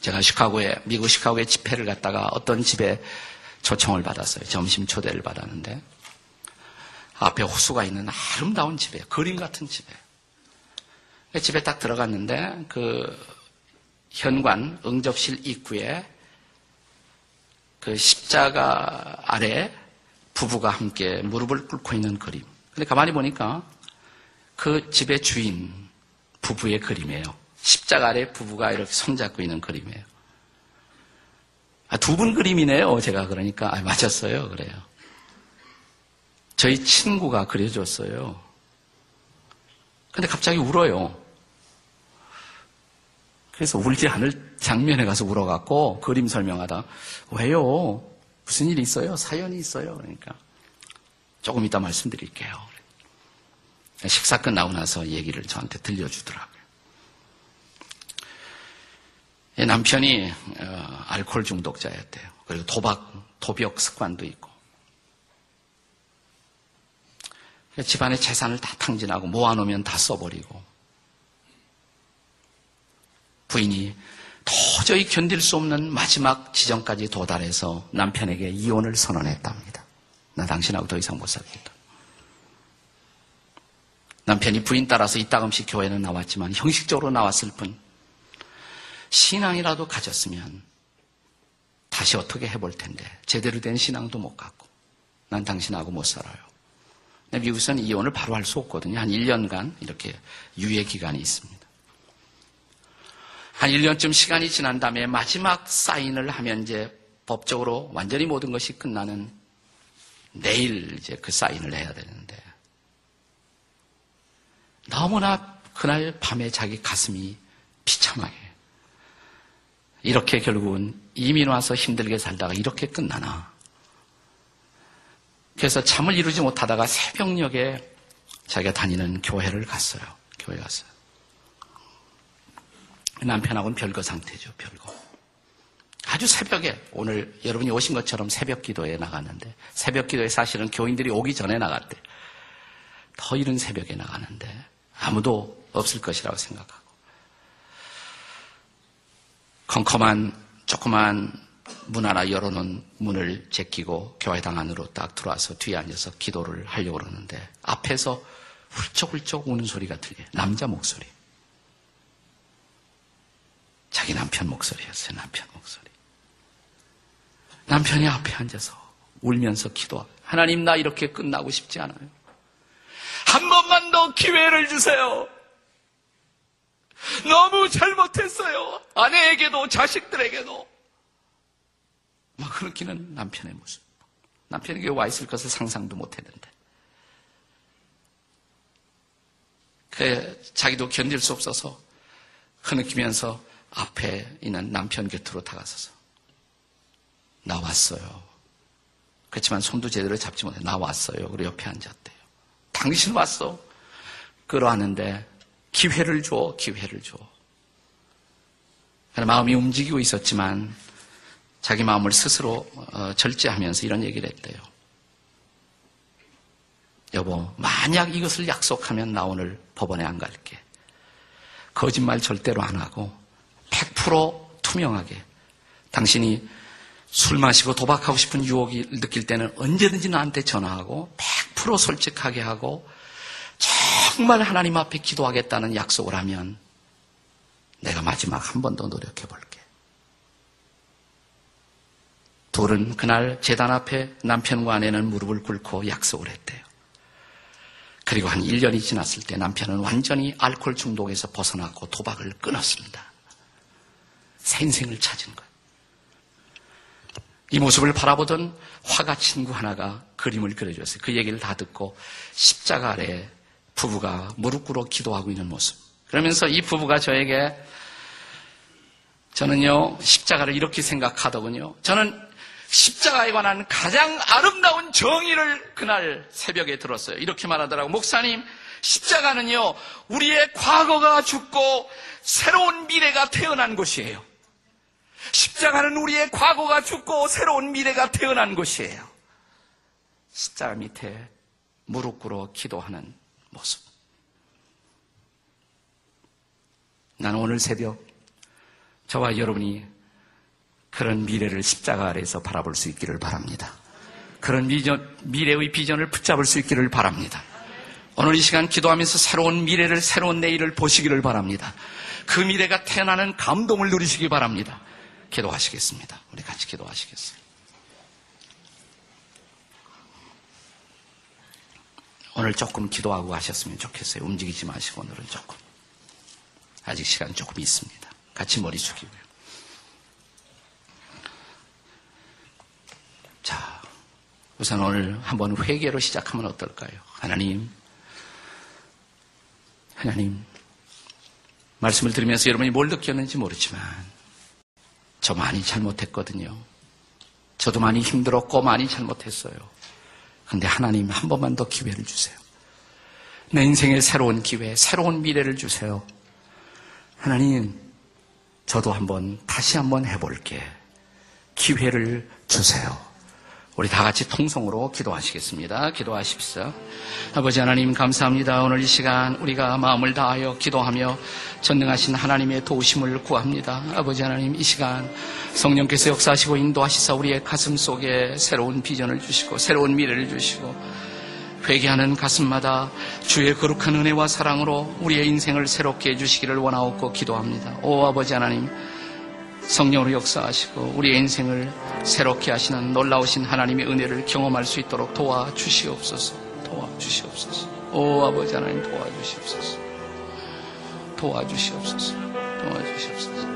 제가 시카고에, 미국 시카고에 집회를 갔다가 어떤 집에 초청을 받았어요. 점심 초대를 받았는데 앞에 호수가 있는 아름다운 집에 그림 같은 집에 집에 딱 들어갔는데 그 현관 응접실 입구에 그 십자가 아래 부부가 함께 무릎을 꿇고 있는 그림. 근데 가만히 보니까 그 집의 주인 부부의 그림이에요. 십자가 아래 부부가 이렇게 손잡고 있는 그림이에요. 아, 두 분 그림이네요. 제가 그러니까 아, 맞았어요. 그래요. 저희 친구가 그려줬어요. 근데 갑자기 울어요. 그래서 울지 않을 장면에 가서 울어갖고 그림 설명하다 왜요? 무슨 일이 있어요? 사연이 있어요? 그러니까 조금 이따 말씀드릴게요. 식사 끝나고 나서 얘기를 저한테 들려주더라고요. 남편이 어, 알코올 중독자였대요. 그리고 도박, 도벽 습관도 있고. 집안의 재산을 다 탕진하고 모아놓으면 다 써버리고 부인이 도저히 견딜 수 없는 마지막 지점까지 도달해서 남편에게 이혼을 선언했답니다. 나 당신하고 더 이상 못 살겠다. 남편이 부인 따라서 이따금씩 교회는 나왔지만 형식적으로 나왔을 뿐 신앙이라도 가졌으면 다시 어떻게 해볼 텐데 제대로 된 신앙도 못 갖고 난 당신하고 못 살아요. 미국에서는 이혼을 바로 할 수 없거든요. 한 1년간 이렇게 유예 기간이 있습니다. 한 1년쯤 시간이 지난 다음에 마지막 사인을 하면 이제 법적으로 완전히 모든 것이 끝나는 내일 이제 그 사인을 해야 되는데 너무나 그날 밤에 자기 가슴이 비참하게 이렇게 결국은 이민 와서 힘들게 살다가 이렇게 끝나나 그래서 잠을 이루지 못하다가 새벽녘에 자기가 다니는 교회를 갔어요. 교회 갔어요. 남편하고는 별거 상태죠, 별거. 아주 새벽에, 오늘 여러분이 오신 것처럼 새벽 기도에 나갔는데, 새벽 기도에 사실은 교인들이 오기 전에 나갔대. 더 이른 새벽에 나가는데, 아무도 없을 것이라고 생각하고. 컴컴한, 조그만 문 하나 열어놓은 문을 제끼고 교회당 안으로 딱 들어와서 뒤에 앉아서 기도를 하려고 그러는데, 앞에서 훌쩍훌쩍 우는 소리가 들려요. 남자 목소리. 자기 남편 목소리였어요. 남편 목소리. 남편이 앞에 앉아서 울면서 기도하고 하나님 나 이렇게 끝나고 싶지 않아요. 한 번만 더 기회를 주세요. 너무 잘못했어요. 아내에게도 자식들에게도. 막 그렇기는 남편의 모습. 남편에게 와 있을 것을 상상도 못 했는데. 그 자기도 견딜 수 없어서 흐느끼면서 앞에 있는 남편 곁으로 다가서서 나왔어요. 그렇지만 손도 제대로 잡지 못해 나왔어요. 그리고 옆에 앉았대요. 당신 왔어. 끌어왔는데 기회를 줘, 기회를 줘. 마음이 움직이고 있었지만 자기 마음을 스스로 어, 절제하면서 이런 얘기를 했대요. 여보, 만약 이것을 약속하면 나 오늘 법원에 안 갈게. 거짓말 절대로 안 하고 100% 투명하게 당신이 술 마시고 도박하고 싶은 유혹이 느낄 때는 언제든지 나한테 전화하고 100% 솔직하게 하고 정말 하나님 앞에 기도하겠다는 약속을 하면 내가 마지막 한 번 더 노력해 볼게. 둘은 그날 재단 앞에 남편과 아내는 무릎을 꿇고 약속을 했대요. 그리고 한 1년이 지났을 때 남편은 완전히 알코올 중독에서 벗어나고 도박을 끊었습니다. 새 인생을 찾은 거예요. 이 모습을 바라보던 화가 친구 하나가 그림을 그려줬어요. 그 얘기를 다 듣고 십자가 아래 부부가 무릎 꿇어 기도하고 있는 모습. 그러면서 이 부부가 저에게 저는요, 십자가를 이렇게 생각하더군요. 저는 십자가에 관한 가장 아름다운 정의를 그날 새벽에 들었어요. 이렇게 말하더라고. 목사님, 십자가는요, 우리의 과거가 죽고 새로운 미래가 태어난 곳이에요. 십자가는 우리의 과거가 죽고 새로운 미래가 태어난 곳이에요. 십자가 밑에 무릎 꿇어 기도하는 모습. 나는 오늘 새벽 저와 여러분이 그런 미래를 십자가 아래에서 바라볼 수 있기를 바랍니다. 그런 비전, 미래의 비전을 붙잡을 수 있기를 바랍니다. 오늘 이 시간 기도하면서 새로운 미래를, 새로운 내일을 보시기를 바랍니다. 그 미래가 태어나는 감동을 누리시기 바랍니다. 기도하시겠습니다. 우리 같이 기도하시겠습니다. 오늘 조금 기도하고 가셨으면 좋겠어요. 움직이지 마시고 오늘은 조금. 아직 시간 조금 있습니다. 같이 머리 숙이고요. 자, 우선 오늘 한번 회개로 시작하면 어떨까요? 하나님, 하나님, 말씀을 들으면서 여러분이 뭘 느꼈는지 모르지만, 저 많이 잘못했거든요. 저도 많이 힘들었고 많이 잘못했어요. 근데 하나님 한 번만 더 기회를 주세요. 내 인생에 새로운 기회, 새로운 미래를 주세요. 하나님, 저도 한번 다시 한번 해볼게. 기회를 주세요. 우리 다 같이 통성으로 기도하시겠습니다. 기도하십시오. 아버지 하나님 감사합니다. 오늘 이 시간 우리가 마음을 다하여 기도하며 전능하신 하나님의 도우심을 구합니다. 아버지 하나님 이 시간 성령께서 역사하시고 인도하시사 우리의 가슴 속에 새로운 비전을 주시고 새로운 미래를 주시고 회개하는 가슴마다 주의 거룩한 은혜와 사랑으로 우리의 인생을 새롭게 해주시기를 원하옵고 기도합니다. 오 아버지 하나님 성령으로 역사하시고 우리의 인생을 새롭게 하시는 놀라우신 하나님의 은혜를 경험할 수 있도록 도와주시옵소서. 도와주시옵소서. 오 아버지 하나님 도와주시옵소서. 도와주시옵소서. 도와주시옵소서.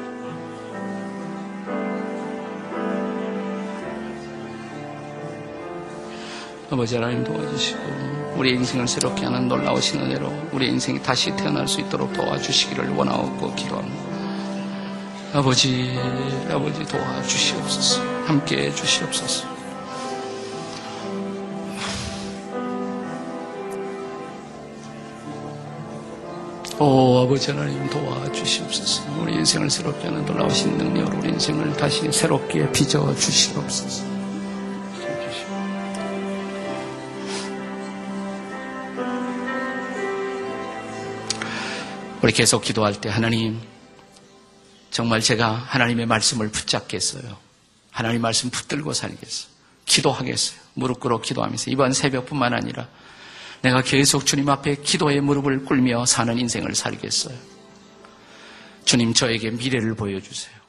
아버지 하나님 도와주시고 우리 인생을 새롭게 하는 놀라우신 은혜로 우리 인생이 다시 태어날 수 있도록 도와주시기를 원하고 기도합니다. 아버지, 아버지 도와주시옵소서. 함께 해주시옵소서. 오, 아버지 하나님 도와주시옵소서. 우리 인생을 새롭게 하는 놀라우신 능력으로 우리 인생을 다시 새롭게 빚어 주시옵소서. 우리 계속 기도할 때 하나님 정말 제가 하나님의 말씀을 붙잡겠어요. 하나님 말씀 붙들고 살겠어요. 기도하겠어요. 무릎 꿇어 기도하면서 이번 새벽뿐만 아니라 내가 계속 주님 앞에 기도의 무릎을 꿇며 사는 인생을 살겠어요. 주님 저에게 미래를 보여주세요.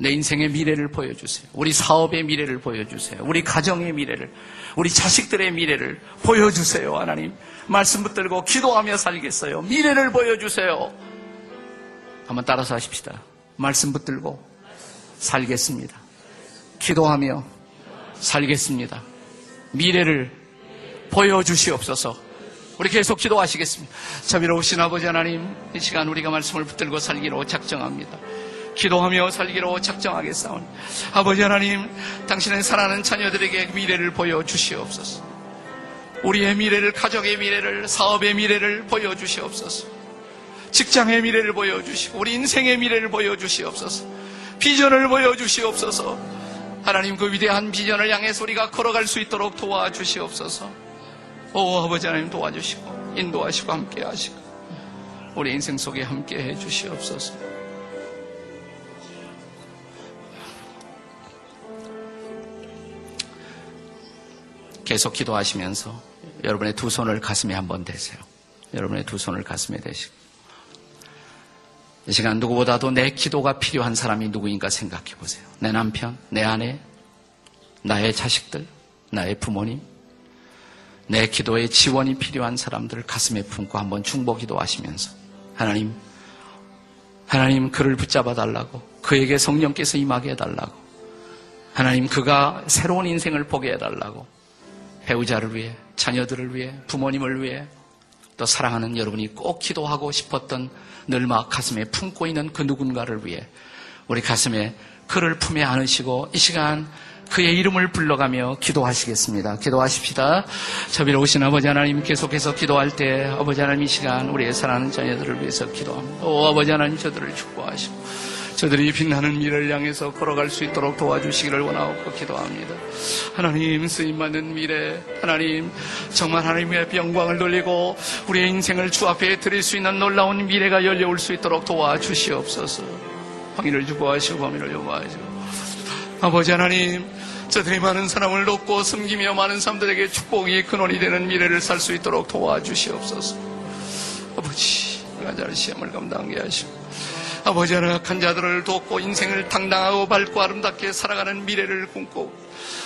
내 인생의 미래를 보여주세요. 우리 사업의 미래를 보여주세요. 우리 가정의 미래를, 우리 자식들의 미래를 보여주세요. 하나님 말씀 붙들고 기도하며 살겠어요. 미래를 보여주세요. 한번 따라서 하십시다. 말씀 붙들고 살겠습니다. 기도하며 살겠습니다. 미래를 보여주시옵소서. 우리 계속 기도하시겠습니다. 자비로우신 아버지 하나님, 이 시간 우리가 말씀을 붙들고 살기로 작정합니다. 기도하며 살기로 작정하겠사오니 아버지 하나님, 당신의 사랑하는 자녀들에게 미래를 보여주시옵소서. 우리의 미래를, 가족의 미래를, 사업의 미래를 보여주시옵소서. 직장의 미래를 보여주시고, 우리 인생의 미래를 보여주시옵소서. 비전을 보여주시옵소서. 하나님 그 위대한 비전을 향해서 우리가 걸어갈 수 있도록 도와주시옵소서. 오 아버지 하나님 도와주시고 인도하시고 함께 하시고 우리 인생 속에 함께 해 주시옵소서. 계속 기도하시면서 여러분의 두 손을 가슴에 한번 대세요. 여러분의 두 손을 가슴에 대시고 이 시간 누구보다도 내 기도가 필요한 사람이 누구인가 생각해 보세요. 내 남편, 내 아내, 나의 자식들, 나의 부모님, 내 기도에 지원이 필요한 사람들을 가슴에 품고 한번 중보 기도하시면서 하나님, 하나님 그를 붙잡아 달라고 그에게 성령께서 임하게 해달라고 하나님 그가 새로운 인생을 보게 해달라고 배우자를 위해 자녀들을 위해 부모님을 위해 또 사랑하는 여러분이 꼭 기도하고 싶었던 늘 막 가슴에 품고 있는 그 누군가를 위해 우리 가슴에 그를 품에 안으시고 이 시간 그의 이름을 불러가며 기도하시겠습니다. 기도하십시다. 자비로우신 아버지 하나님 계속해서 기도할 때 아버지 하나님 이 시간 우리의 사랑하는 자녀들을 위해서 기도합니다. 오 아버지 하나님 저들을 축복하시고 저들이 빛나는 미래를 향해서 걸어갈 수 있도록 도와주시기를 원하고 기도합니다. 하나님 쓰임받는 미래, 하나님 정말 하나님의 영광을 돌리고 우리의 인생을 주 앞에 드릴 수 있는 놀라운 미래가 열려올 수 있도록 도와주시옵소서. 방위를 주고하시고 범위를 요구하시고 아버지 하나님 저들이 많은 사람을 돕고 섬기며 많은 사람들에게 축복이 근원이 되는 미래를 살 수 있도록 도와주시옵소서. 아버지, 가자를 시험을 감당하게 하시고 아버지 하나 약한 자들을 돕고 인생을 당당하고 밝고 아름답게 살아가는 미래를 꿈꾸고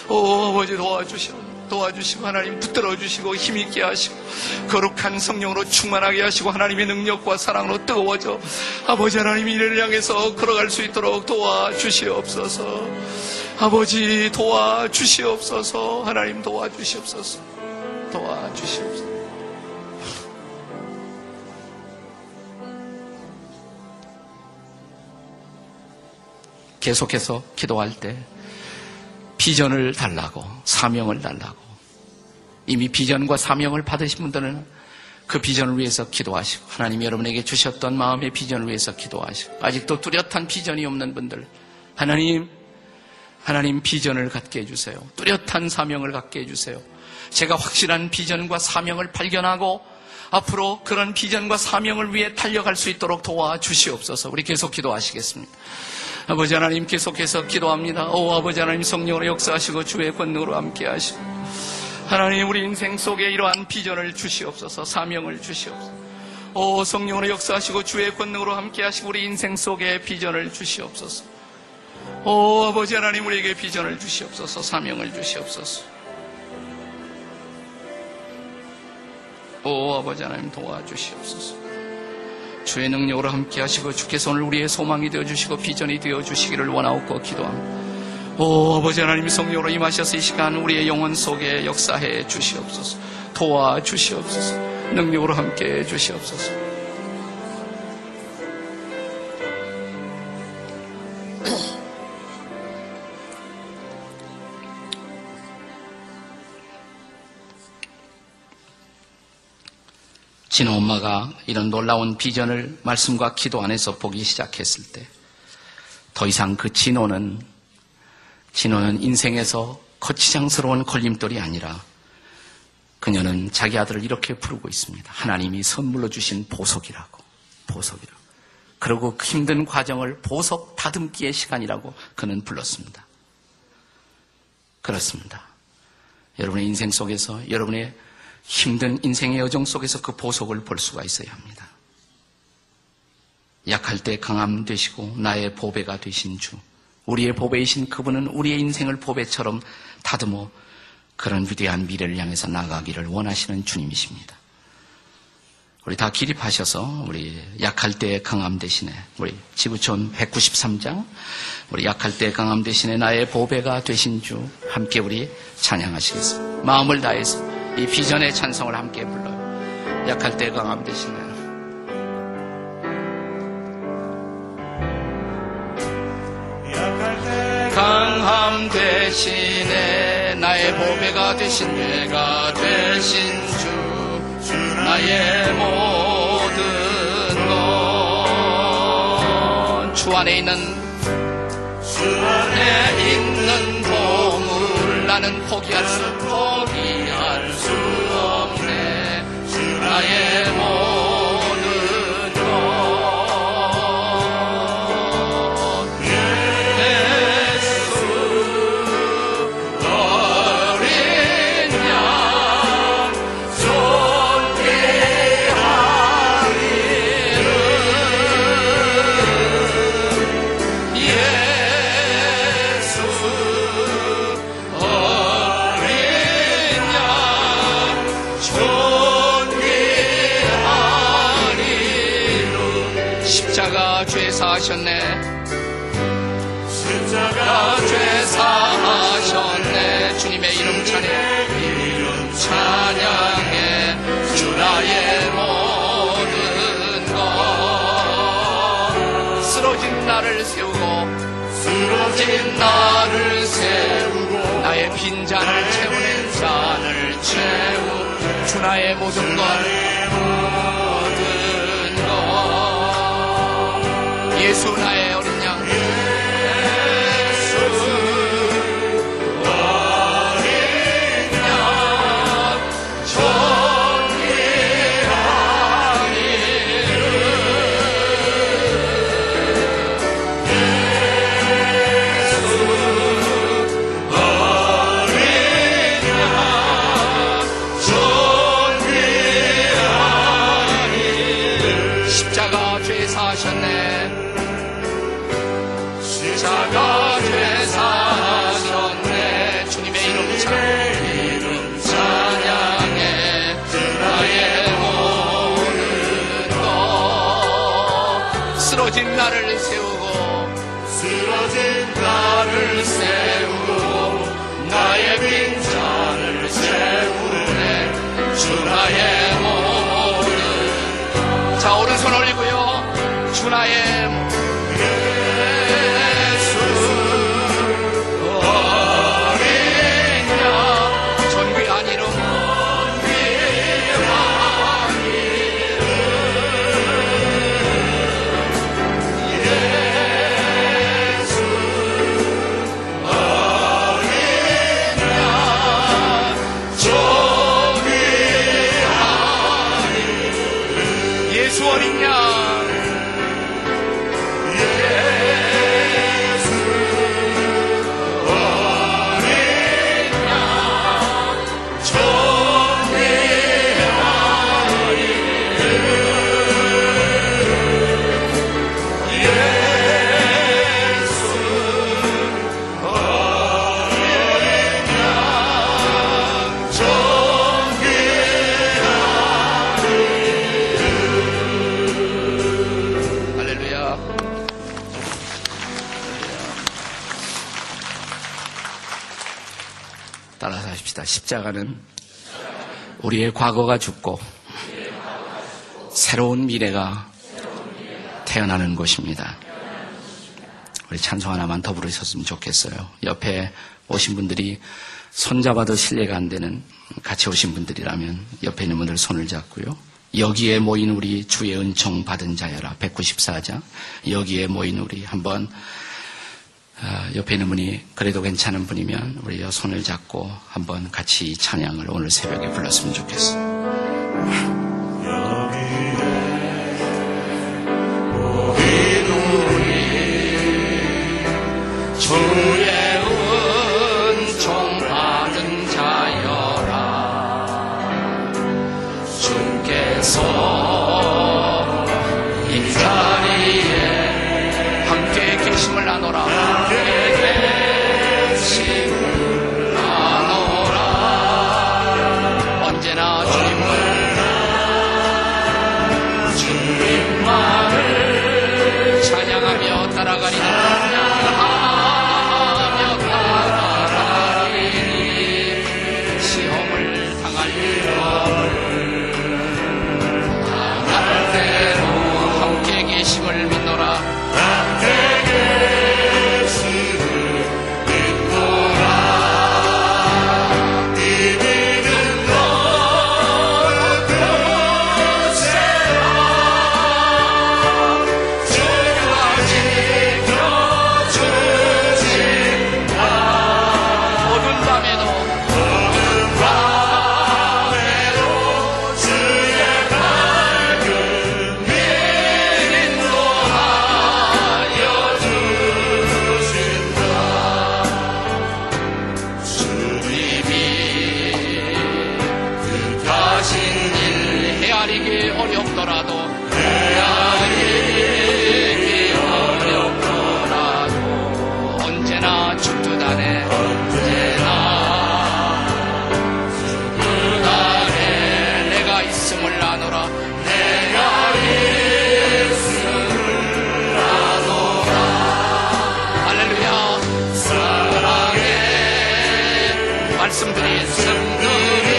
오 아버지 도와주시옵소서. 도와주시고 하나님 붙들어 주시고 힘있게 하시고 거룩한 성령으로 충만하게 하시고 하나님의 능력과 사랑으로 뜨거워져 아버지 하나님 이를 향해서 걸어갈 수 있도록 도와주시옵소서. 아버지 도와주시옵소서. 하나님 도와주시옵소서. 도와주시옵소서 계속해서 기도할 때 비전을 달라고 사명을 달라고 이미 비전과 사명을 받으신 분들은 그 비전을 위해서 기도하시고 하나님이 여러분에게 주셨던 마음의 비전을 위해서 기도하시고 아직도 뚜렷한 비전이 없는 분들 하나님 하나님 비전을 갖게 해주세요. 뚜렷한 사명을 갖게 해주세요. 제가 확실한 비전과 사명을 발견하고 앞으로 그런 비전과 사명을 위해 달려갈 수 있도록 도와주시옵소서. 우리 계속 기도하시겠습니다. 아버지 하나님 계속해서 기도합니다. 오 아버지 하나님 성령으로 역사하시고 주의 권능으로 함께 하시고. 하나님 우리 인생 속에 이러한 비전을 주시옵소서 사명을 주시옵소서. 오 성령으로 역사하시고 주의 권능으로 함께 하시고 우리 인생 속에 비전을 주시옵소서. 오 아버지 하나님 우리에게 비전을 주시옵소서 사명을 주시옵소서. 오 아버지 하나님 도와주시옵소서 주의 능력으로 함께 하시고 주께서 오늘 우리의 소망이 되어 주시고 비전이 되어 주시기를 원하옵고 기도합니다. 오 아버지 하나님 성령으로 임하셔서 이 시간 우리의 영혼 속에 역사해 주시옵소서. 도와 주시옵소서. 능력으로 함께 해 주시옵소서. 진호 엄마가 이런 놀라운 비전을 말씀과 기도 안에서 보기 시작했을 때 더 이상 그 진호는 진호는 인생에서 거치장스러운 걸림돌이 아니라 그녀는 자기 아들을 이렇게 부르고 있습니다. 하나님이 선물로 주신 보석이라고 보석이라고 그리고 그 힘든 과정을 보석 다듬기의 시간이라고 그는 불렀습니다. 그렇습니다. 여러분의 인생 속에서 여러분의 힘든 인생의 여정 속에서 그 보석을 볼 수가 있어야 합니다. 약할 때 강함 되시고 나의 보배가 되신 주. 우리의 보배이신 그분은 우리의 인생을 보배처럼 다듬어 그런 위대한 미래를 향해서 나가기를 원하시는 주님이십니다. 우리 다 기립하셔서 우리 약할 때 강함 대신에 우리 지구촌 193장 우리 약할 때 강함 대신에 나의 보배가 되신 주 함께 우리 찬양하시겠습니다. 마음을 다해서 이 비전의 찬송을 함께 불러요. 약할 때 강함 되시나요? 강함 대신에 나의 보배가 되신 죄가 되신 주 나의 모든 것 주 안에 있는 주 안에 있는 나는 포기할 수 포기할 수 없네. 주 나의 모 죄 사하셨네. 십자가 죄 사하셨네. 주님의 이름 찬양. 이름 찬양해. 주 나의 모든 것. 쓰러진 나를 세우고 쓰러진 나를 세우고 나의 빈 잔을 채우는 잔을 채우. 주 나의 모든 것. 모든 것 예수 십자가는 우리의 과거가 죽고 새로운 미래가 태어나는 곳입니다. 우리 찬송 하나만 더 부르셨으면 좋겠어요. 옆에 오신 분들이 손잡아도 신뢰가 안 되는 같이 오신 분들이라면 옆에 있는 분들 손을 잡고요. 여기에 모인 우리 주의 은총 받은 자여라 194장 여기에 모인 우리 한번 아, 옆에 있는 분이 그래도 괜찮은 분이면 우리 손을 잡고 한번 같이 이 찬양을 오늘 새벽에 불렀으면 좋겠어요. 말씀들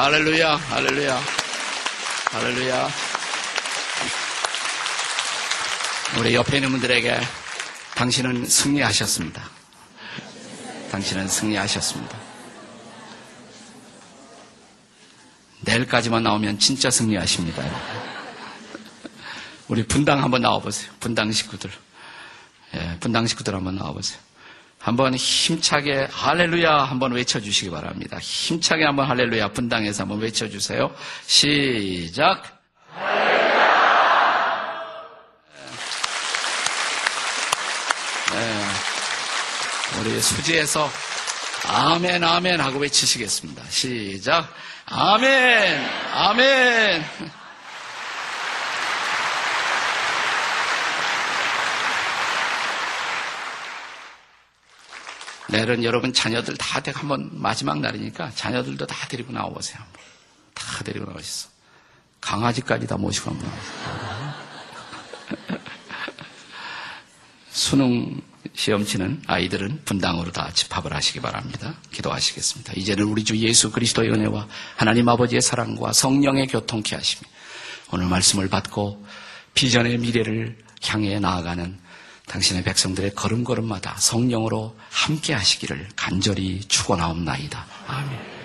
할렐루야 할렐루야 할렐루야. 우리 옆에 있는 분들에게 당신은 승리하셨습니다. 당신은 승리하셨습니다. 내일까지만 나오면 진짜 승리하십니다. 우리 분당 한번 나와보세요. 분당 식구들. 예, 분당 식구들 한번 나와보세요. 한번 힘차게 할렐루야 한번 외쳐주시기 바랍니다. 힘차게 한번 할렐루야 분당에서 한번 외쳐주세요. 시작. 네. 우리 수지에서 아멘 아멘 하고 외치시겠습니다. 시작. 아멘 아멘. 내일은 여러분 자녀들 다 데리고 한번 마지막 날이니까 자녀들도 다 데리고. 한번. 다 데리고 나오셨어. 강아지까지 다 모시고 한번 나오세요. <laughs> 수능 시험 치는 아이들은 분당으로 다 집합을 하시기 바랍니다. 기도하시겠습니다. 이제는 우리 주 예수 그리스도의 은혜와 하나님 아버지의 사랑과 성령의 교통케 하심이 오늘 말씀을 받고 비전의 미래를 향해 나아가는 당신의 백성들의 걸음걸음마다 성령으로 함께 하시기를 간절히 축원하옵나이다. 아멘.